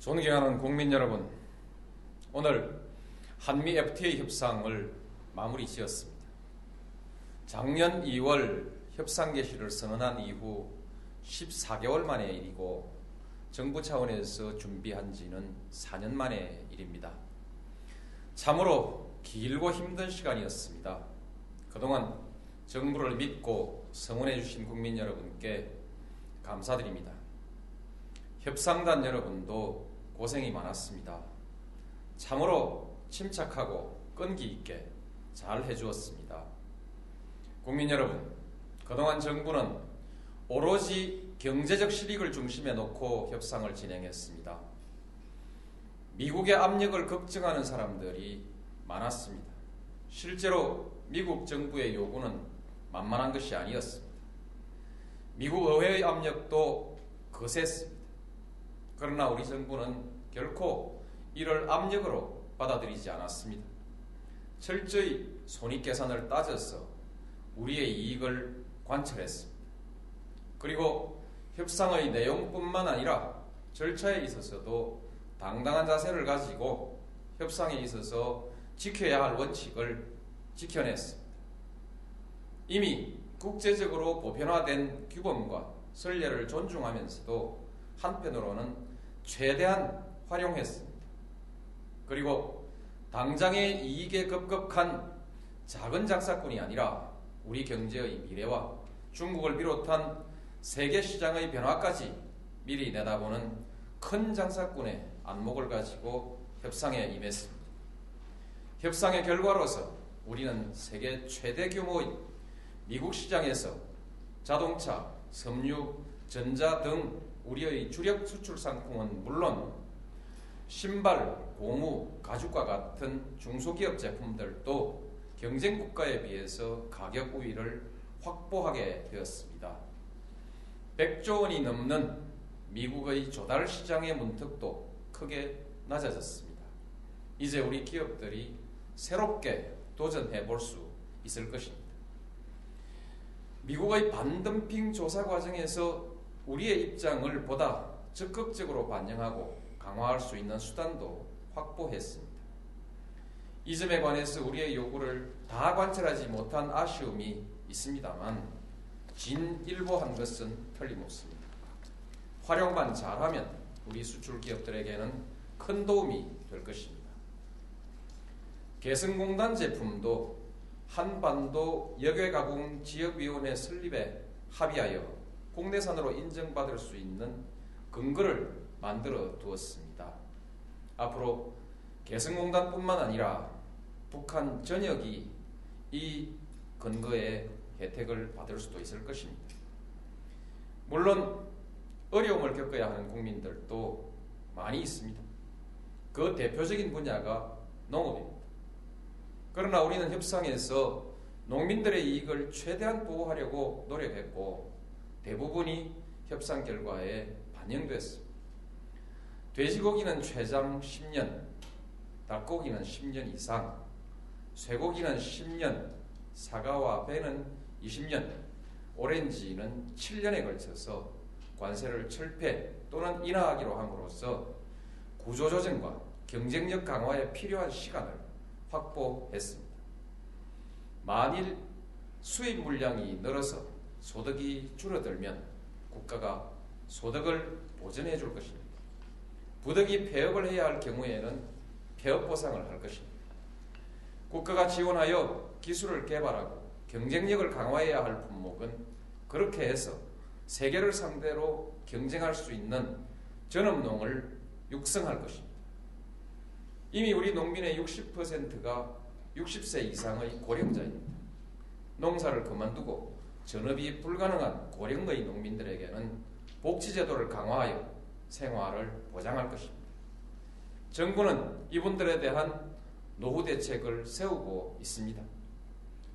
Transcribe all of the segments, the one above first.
존경하는 국민 여러분, 오늘 한미 FTA 협상을 마무리 지었습니다. 작년 2월 협상 개시를 선언한 이후 14개월 만의 일이고 정부 차원에서 준비한 지는 4년 만의 일입니다. 참으로 길고 힘든 시간이었습니다. 그동안 정부를 믿고 성원해 주신 국민 여러분께 감사드립니다. 협상단 여러분도 고생이 많았습니다. 참으로 침착하고 끈기 있게 잘 해주었습니다. 국민 여러분, 그동안 정부는 오로지 경제적 실익을 중심에 놓고 협상을 진행했습니다. 미국의 압력을 걱정하는 사람들이 많았습니다. 실제로 미국 정부의 요구는 만만한 것이 아니었습니다. 미국 의회의 압력도 거셌습니다. 그러나 우리 정부는 결코 이를 압력으로 받아들이지 않았습니다. 철저히 손익 계산을 따져서 우리의 이익을 관철했습니다. 그리고 협상의 내용뿐만 아니라 절차에 있어서도 당당한 자세를 가지고 협상에 있어서 지켜야 할 원칙을 지켜냈습니다. 이미 국제적으로 보편화된 규범과 선례를 존중하면서도 한편으로는 최대한 활용했습니다. 그리고 당장의 이익에 급급한 작은 장사꾼이 아니라 우리 경제의 미래와 중국을 비롯한 세계 시장의 변화까지 미리 내다보는 큰 장사꾼의 안목을 가지고 협상에 임했습니다. 협상의 결과로서 우리는 세계 최대 규모의 미국 시장에서 자동차, 섬유, 전자 등 우리의 주력 수출 상품은 물론 신발, 고무, 가죽과 같은 중소기업 제품들도 경쟁 국가에 비해서 가격 우위를 확보하게 되었습니다. 100조 원이 넘는 미국의 조달 시장의 문턱도 크게 낮아졌습니다. 이제 우리 기업들이 새롭게 도전해 볼 수 있을 것입니다. 미국의 반덤핑 조사 과정에서 우리의 입장을 보다 적극적으로 반영하고 강화할 수 있는 수단도 확보했습니다. 이 점에 관해서 우리의 요구를 다 관철하지 못한 아쉬움이 있습니다만 진일보한 것은 틀림없습니다. 활용만 잘하면 우리 수출 기업들에게는 큰 도움이 될 것입니다. 개성공단 제품도 한반도 역외가공 지역위원회 설립에 합의하여 국내산으로 인정받을 수 있는 근거를 만들어 두었습니다. 앞으로 개성공단뿐만 아니라 북한 전역이 이 근거에 혜택을 받을 수도 있을 것입니다. 물론 어려움을 겪어야 하는 국민들도 많이 있습니다. 그 대표적인 분야가 농업입니다. 그러나 우리는 협상에서 농민들의 이익을 최대한 보호하려고 노력했고 대부분이 협상 결과에 반영됐습니다. 돼지고기는 최장 10년, 닭고기는 10년 이상, 쇠고기는 10년, 사과와 배는 20년, 오렌지는 7년에 걸쳐서 관세를 철폐 또는 인하하기로 함으로써 구조조정과 경쟁력 강화에 필요한 시간을 확보했습니다. 만일 수입 물량이 늘어서 소득이 줄어들면 국가가 소득을 보전해 줄 것입니다. 부득이 폐업을 해야 할 경우에는 폐업 보상을 할 것입니다. 국가가 지원하여 기술을 개발하고 경쟁력을 강화해야 할 품목은 그렇게 해서 세계를 상대로 경쟁할 수 있는 전업농을 육성할 것입니다. 이미 우리 농민의 60%가 60세 이상의 고령자입니다. 농사를 그만두고 전업이 불가능한 고령의 농민들에게는 복지제도를 강화하여 생활을 보장할 것입니다. 정부는 이분들에 대한 노후 대책을 세우고 있습니다.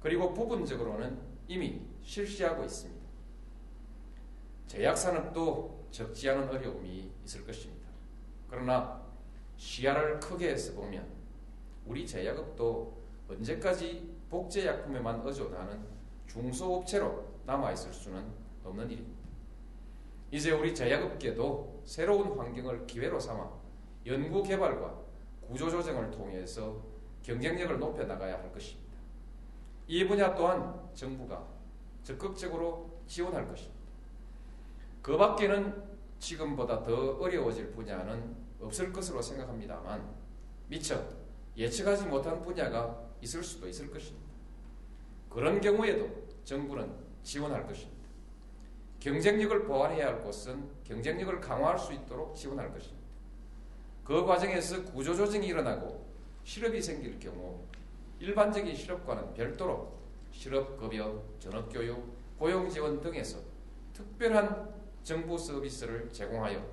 그리고 부분적으로는 이미 실시하고 있습니다. 제약산업도 적지 않은 어려움이 있을 것입니다. 그러나 시야를 크게 해서 보면 우리 제약업도 언제까지 복제약품에만 의존하는 중소업체로 남아있을 수는 없는 일입니다. 이제 우리 제약업계도 새로운 환경을 기회로 삼아 연구 개발과 구조 조정을 통해서 경쟁력을 높여 나가야 할 것입니다. 이 분야 또한 정부가 적극적으로 지원할 것입니다. 그 밖에는 지금보다 더 어려워질 분야는 없을 것으로 생각합니다만 미처 예측하지 못한 분야가 있을 수도 있을 것입니다. 그런 경우에도 정부는 지원할 것입니다. 경쟁력을 보완해야 할 곳은 경쟁력을 강화할 수 있도록 지원할 것입니다. 그 과정에서 구조조정이 일어나고 실업이 생길 경우 일반적인 실업과는 별도로 실업급여, 전업교육, 고용지원 등에서 특별한 정부 서비스를 제공하여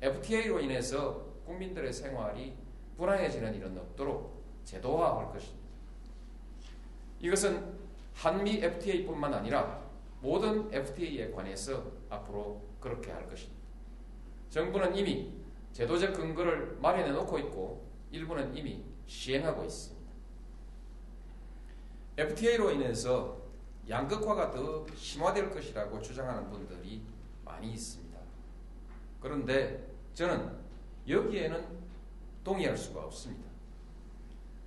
FTA로 인해서 국민들의 생활이 불안해지는 일은 없도록 제도화할 것입니다. 이것은 한미 FTA뿐만 아니라 모든 FTA에 관해서 앞으로 그렇게 할 것입니다. 정부는 이미 제도적 근거를 마련해 놓고 있고 일부는 이미 시행하고 있습니다. FTA로 인해서 양극화가 더 심화될 것이라고 주장하는 분들이 많이 있습니다. 그런데 저는 여기에는 동의할 수가 없습니다.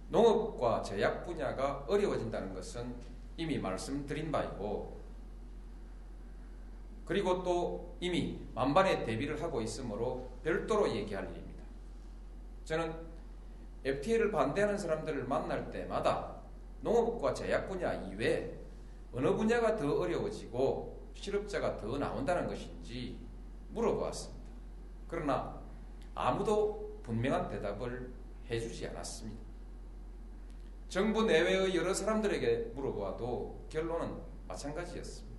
농업과 제약 분야가 어려워진다는 것은 이미 말씀드린 바이고 그리고 또 이미 만반의 대비를 하고 있으므로 별도로 얘기할 일입니다. 저는 FTA를 반대하는 사람들을 만날 때마다 농업과 제약 분야 이외에 어느 분야가 더 어려워지고 실업자가 더 나온다는 것인지 물어보았습니다. 그러나 아무도 분명한 대답을 해주지 않았습니다. 정부 내외의 여러 사람들에게 물어보아도 결론은 마찬가지였습니다.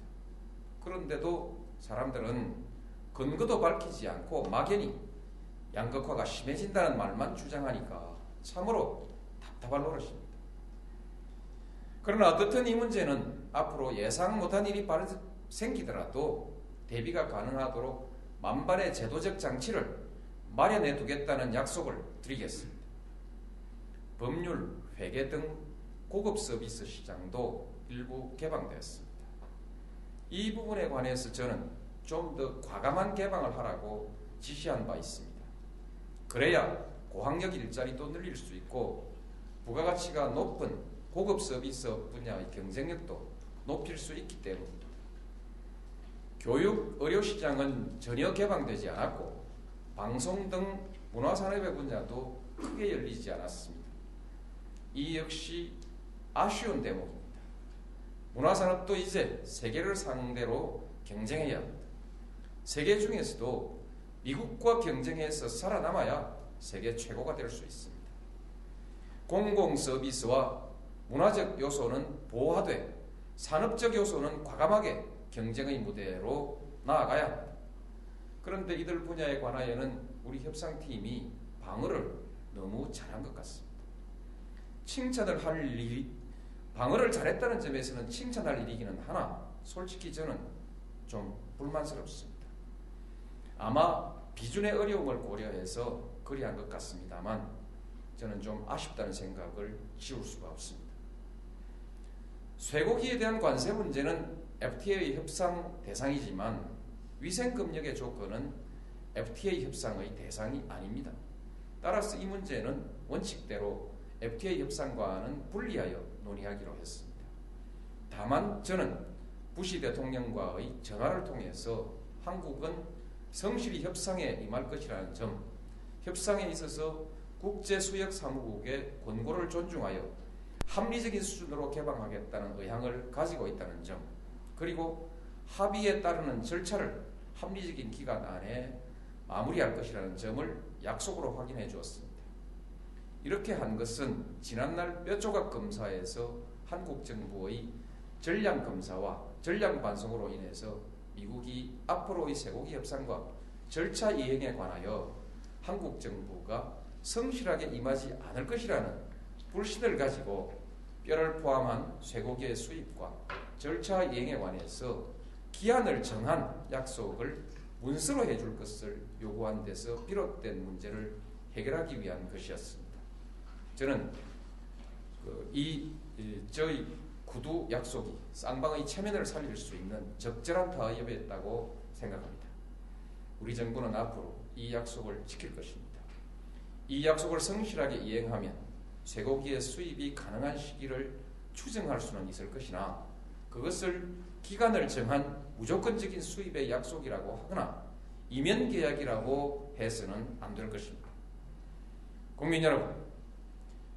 그런데도 사람들은 근거도 밝히지 않고 막연히 양극화가 심해진다는 말만 주장하니까 참으로 답답할 노릇입니다. 그러나 어떻든 이 문제는 앞으로 예상 못한 일이 생기더라도 대비가 가능하도록 만반의 제도적 장치를 마련해 두겠다는 약속을 드리겠습니다. 법률, 회계 등 고급 서비스 시장도 일부 개방되었습니다. 이 부분에 관해서 저는 좀 더 과감한 개방을 하라고 지시한 바 있습니다. 그래야 고학력 일자리도 늘릴 수 있고 부가가치가 높은 고급 서비스 분야의 경쟁력도 높일 수 있기 때문입니다. 교육, 의료 시장은 전혀 개방되지 않았고 방송 등 문화산업의 분야도 크게 열리지 않았습니다. 이 역시 아쉬운 대목입니다. 문화산업도 이제 세계를 상대로 경쟁해야 합니다. 세계 중에서도 미국과 경쟁해서 살아남아야 세계 최고가 될 수 있습니다. 공공 서비스와 문화적 요소는 보호하되 산업적 요소는 과감하게 경쟁의 무대로 나아가야 합니다. 그런데 이들 분야에 관하여는 우리 협상팀이 방어를 너무 잘한 것 같습니다. 칭찬을 할 일이 방어를 잘했다는 점에서는 칭찬할 일이기는 하나 솔직히 저는 좀 불만스럽습니다. 아마 비준의 어려움을 고려해서 그리한 것 같습니다만 저는 좀 아쉽다는 생각을 지울 수가 없습니다. 쇠고기에 대한 관세 문제는 FTA 협상 대상이지만 위생급력의 조건은 FTA 협상의 대상이 아닙니다. 따라서 이 문제는 원칙대로 FTA 협상과는 분리하여 논의하기로 했습니다. 다만 저는 부시 대통령과의 전화를 통해서 한국은 성실히 협상에 임할 것이라는 점, 협상에 있어서 국제수역사무국의 권고를 존중하여 합리적인 수준으로 개방하겠다는 의향을 가지고 있다는 점, 그리고 합의에 따르는 절차를 합리적인 기간 안에 마무리할 것이라는 점을 약속으로 확인해 주었습니다. 이렇게 한 것은 지난날 뼈조각 검사에서 한국 정부의 전량 검사와 전량 반송으로 인해서 미국이 앞으로의 쇠고기 협상과 절차 이행에 관하여 한국 정부가 성실하게 임하지 않을 것이라는 불신을 가지고 뼈를 포함한 쇠고기의 수입과 절차 이행에 관해서 기한을 정한 약속을 문서로 해줄 것을 요구한 데서 비롯된 문제를 해결하기 위한 것이었습니다. 저는 그 이, 이 저희 구두 약속이 쌍방의 체면을 살릴 수 있는 적절한 타협이었다고 생각합니다. 우리 정부는 앞으로 이 약속을 지킬 것입니다. 이 약속을 성실하게 이행하면 쇠고기의 수입이 가능한 시기를 추정할 수는 있을 것이나 그것을 기간을 정한 무조건적인 수입의 약속이라고 하거나 이면 계약이라고 해서는 안 될 것입니다. 국민 여러분,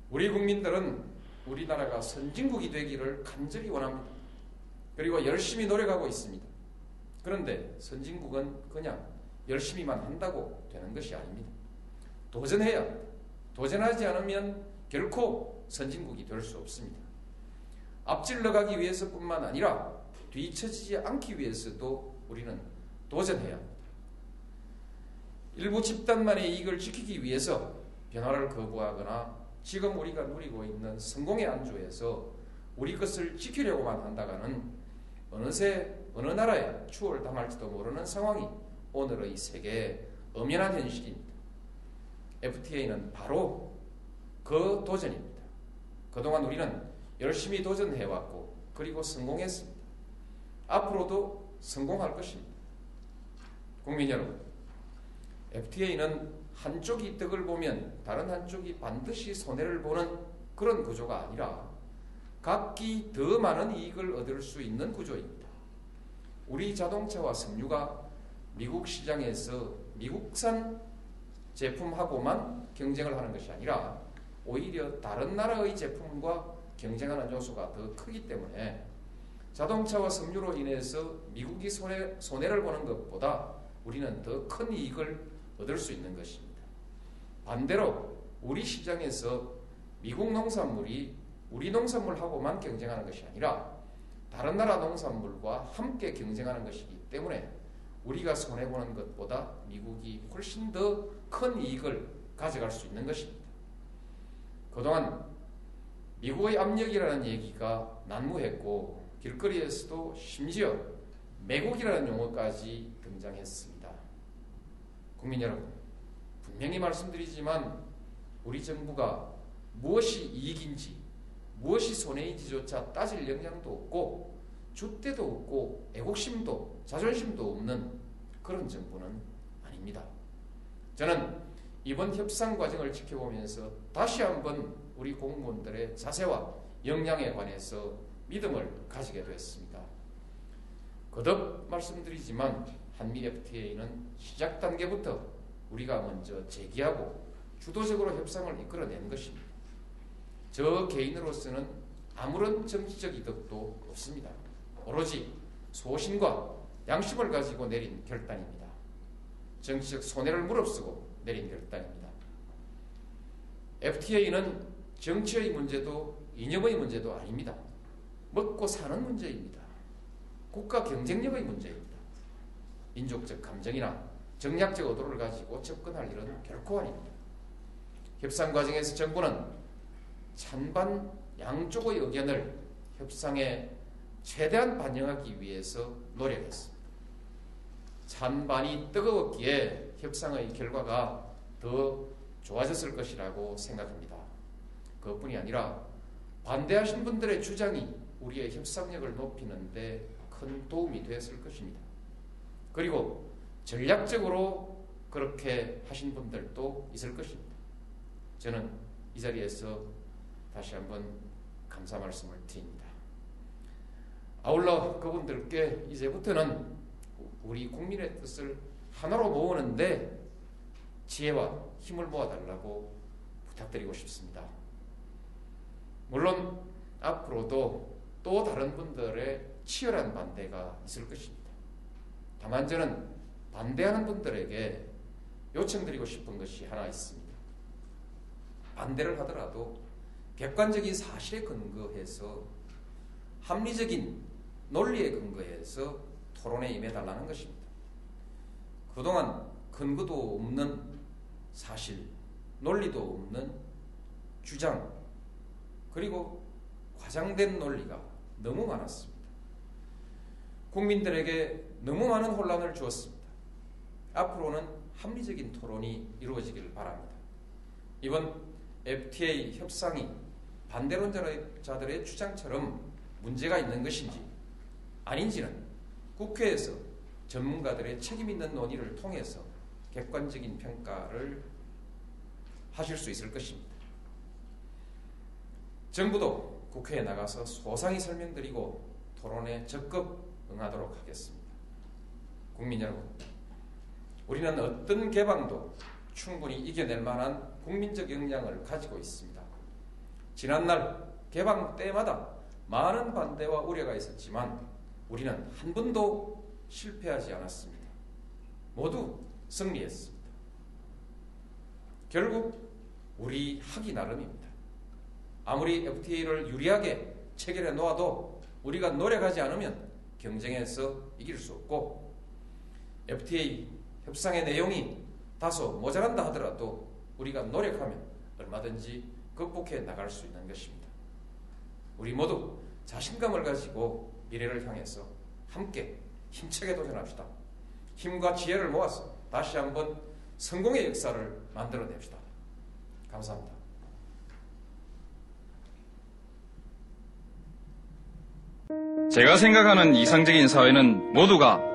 우리 국민들은 우리나라가 선진국이 되기를 간절히 원합니다. 그리고 열심히 노력하고 있습니다. 그런데 선진국은 그냥 열심히만 한다고 되는 것이 아닙니다. 도전해야. 도전하지 않으면 결코 선진국이 될 수 없습니다. 앞질러 가기 위해서뿐만 아니라 뒤처지지 않기 위해서도 우리는 도전해야 합니다. 일부 집단만의 이익을 지키기 위해서 변화를 거부하거나 지금 우리가 누리고 있는 성공의 안주에서 우리 것을 지키려고만 한다가는 어느새 어느 나라에 추월 당할지도 모르는 상황이 오늘의 세계의 엄연한 현실입니다. FTA는 바로 그 도전입니다. 그동안 우리는 열심히 도전해왔고 그리고 성공했습니다. 앞으로도 성공할 것입니다. 국민 여러분, FTA는 한쪽 이 득을 보면 다른 한쪽이 반드시 손해를 보는 그런 구조가 아니라 각기 더 많은 이익을 얻을 수 있는 구조입니다. 우리 자동차와 석유가 미국 시장에서 미국산 제품하고만 경쟁을 하는 것이 아니라 오히려 다른 나라의 제품과 경쟁하는 요소가 더 크기 때문에 자동차와 석유로 인해서 미국이 손해, 손해를 보는 것보다 우리는 더 큰 이익을 얻을 수 있는 것입니다. 반대로 우리 시장에서 미국 농산물이 우리 농산물하고만 경쟁하는 것이 아니라 다른 나라 농산물과 함께 경쟁하는 것이기 때문에 우리가 손해보는 것보다 미국이 훨씬 더 큰 이익을 가져갈 수 있는 것입니다. 그동안 미국의 압력이라는 얘기가 난무했고 길거리에서도 심지어 매국이라는 용어까지 등장했습니다. 국민 여러분, 분명히 말씀드리지만 우리 정부가 무엇이 이익인지 무엇이 손해인지조차 따질 역량도 없고 줏대도 없고 애국심도 자존심도 없는 그런 정부는 아닙니다. 저는 이번 협상 과정을 지켜보면서 다시 한번 우리 공무원들의 자세와 역량에 관해서 믿음을 가지게 됐습니다. 거듭 말씀드리지만 한미 FTA는 시작 단계부터 우리가 먼저 제기하고 주도적으로 협상을 이끌어낸 것입니다. 저 개인으로서는 아무런 정치적 이득도 없습니다. 오로지 소신과 양심을 가지고 내린 결단입니다. 정치적 손해를 무릅쓰고 내린 결단입니다. FTA는 정치의 문제도 이념의 문제도 아닙니다. 먹고 사는 문제입니다. 국가 경쟁력의 문제입니다. 민족적 감정이나 정략적 의도를 가지고 접근할 일은 결코 아닙니다. 협상 과정에서 정부는 찬반 양쪽의 의견을 협상에 최대한 반영하기 위해서 노력했습니다. 찬반이 뜨거웠기에 협상의 결과가 더 좋아졌을 것이라고 생각합니다. 그것뿐이 아니라 반대하신 분들의 주장이 우리의 협상력을 높이는 데 큰 도움이 되었을 것입니다. 그리고 전략적으로 그렇게 하신 분들도 있을 것입니다. 저는 이 자리에서 다시 한번 감사 말씀을 드립니다. 아울러 그분들께 이제부터는 우리 국민의 뜻을 하나로 모으는데 지혜와 힘을 모아달라고 부탁드리고 싶습니다. 물론 앞으로도 또 다른 분들의 치열한 반대가 있을 것입니다. 다만 저는 반대하는 분들에게 요청드리고 싶은 것이 하나 있습니다. 반대를 하더라도 객관적인 사실에 근거해서 합리적인 논리에 근거해서 토론에 임해달라는 것입니다. 그동안 근거도 없는 사실, 논리도 없는 주장 그리고 과장된 논리가 너무 많았습니다. 국민들에게 너무 많은 혼란을 주었습니다. 앞으로는 합리적인 토론이 이루어지길 바랍니다. 이번 FTA 협상이 반대론자들의 주장처럼 문제가 있는 것인지 아닌지는 국회에서 전문가들의 책임 있는 논의를 통해서 객관적인 평가를 하실 수 있을 것입니다. 정부도 국회에 나가서 소상히 설명드리고 토론에 적극 응하도록 하겠습니다. 국민 여러분, 우리는 어떤 개방도 충분히 이겨낼 만한 국민적 역량을 가지고 있습니다. 지난날 개방 때마다 많은 반대와 우려가 있었지만 우리는 한 번도 실패하지 않았습니다. 모두 승리했습니다. 결국 우리 하기 나름입니다. 아무리 FTA를 유리하게 체결해 놓아도 우리가 노력하지 않으면 경쟁에서 이길 수 없고 FTA 협상의 내용이 다소 모자란다 하더라도 우리가 노력하면 얼마든지 극복해 나갈 수 있는 것입니다. 우리 모두 자신감을 가지고 미래를 향해서 함께 힘차게 도전합시다. 힘과 지혜를 모아서 다시 한번 성공의 역사를 만들어냅시다. 감사합니다. 제가 생각하는 이상적인 사회는 모두가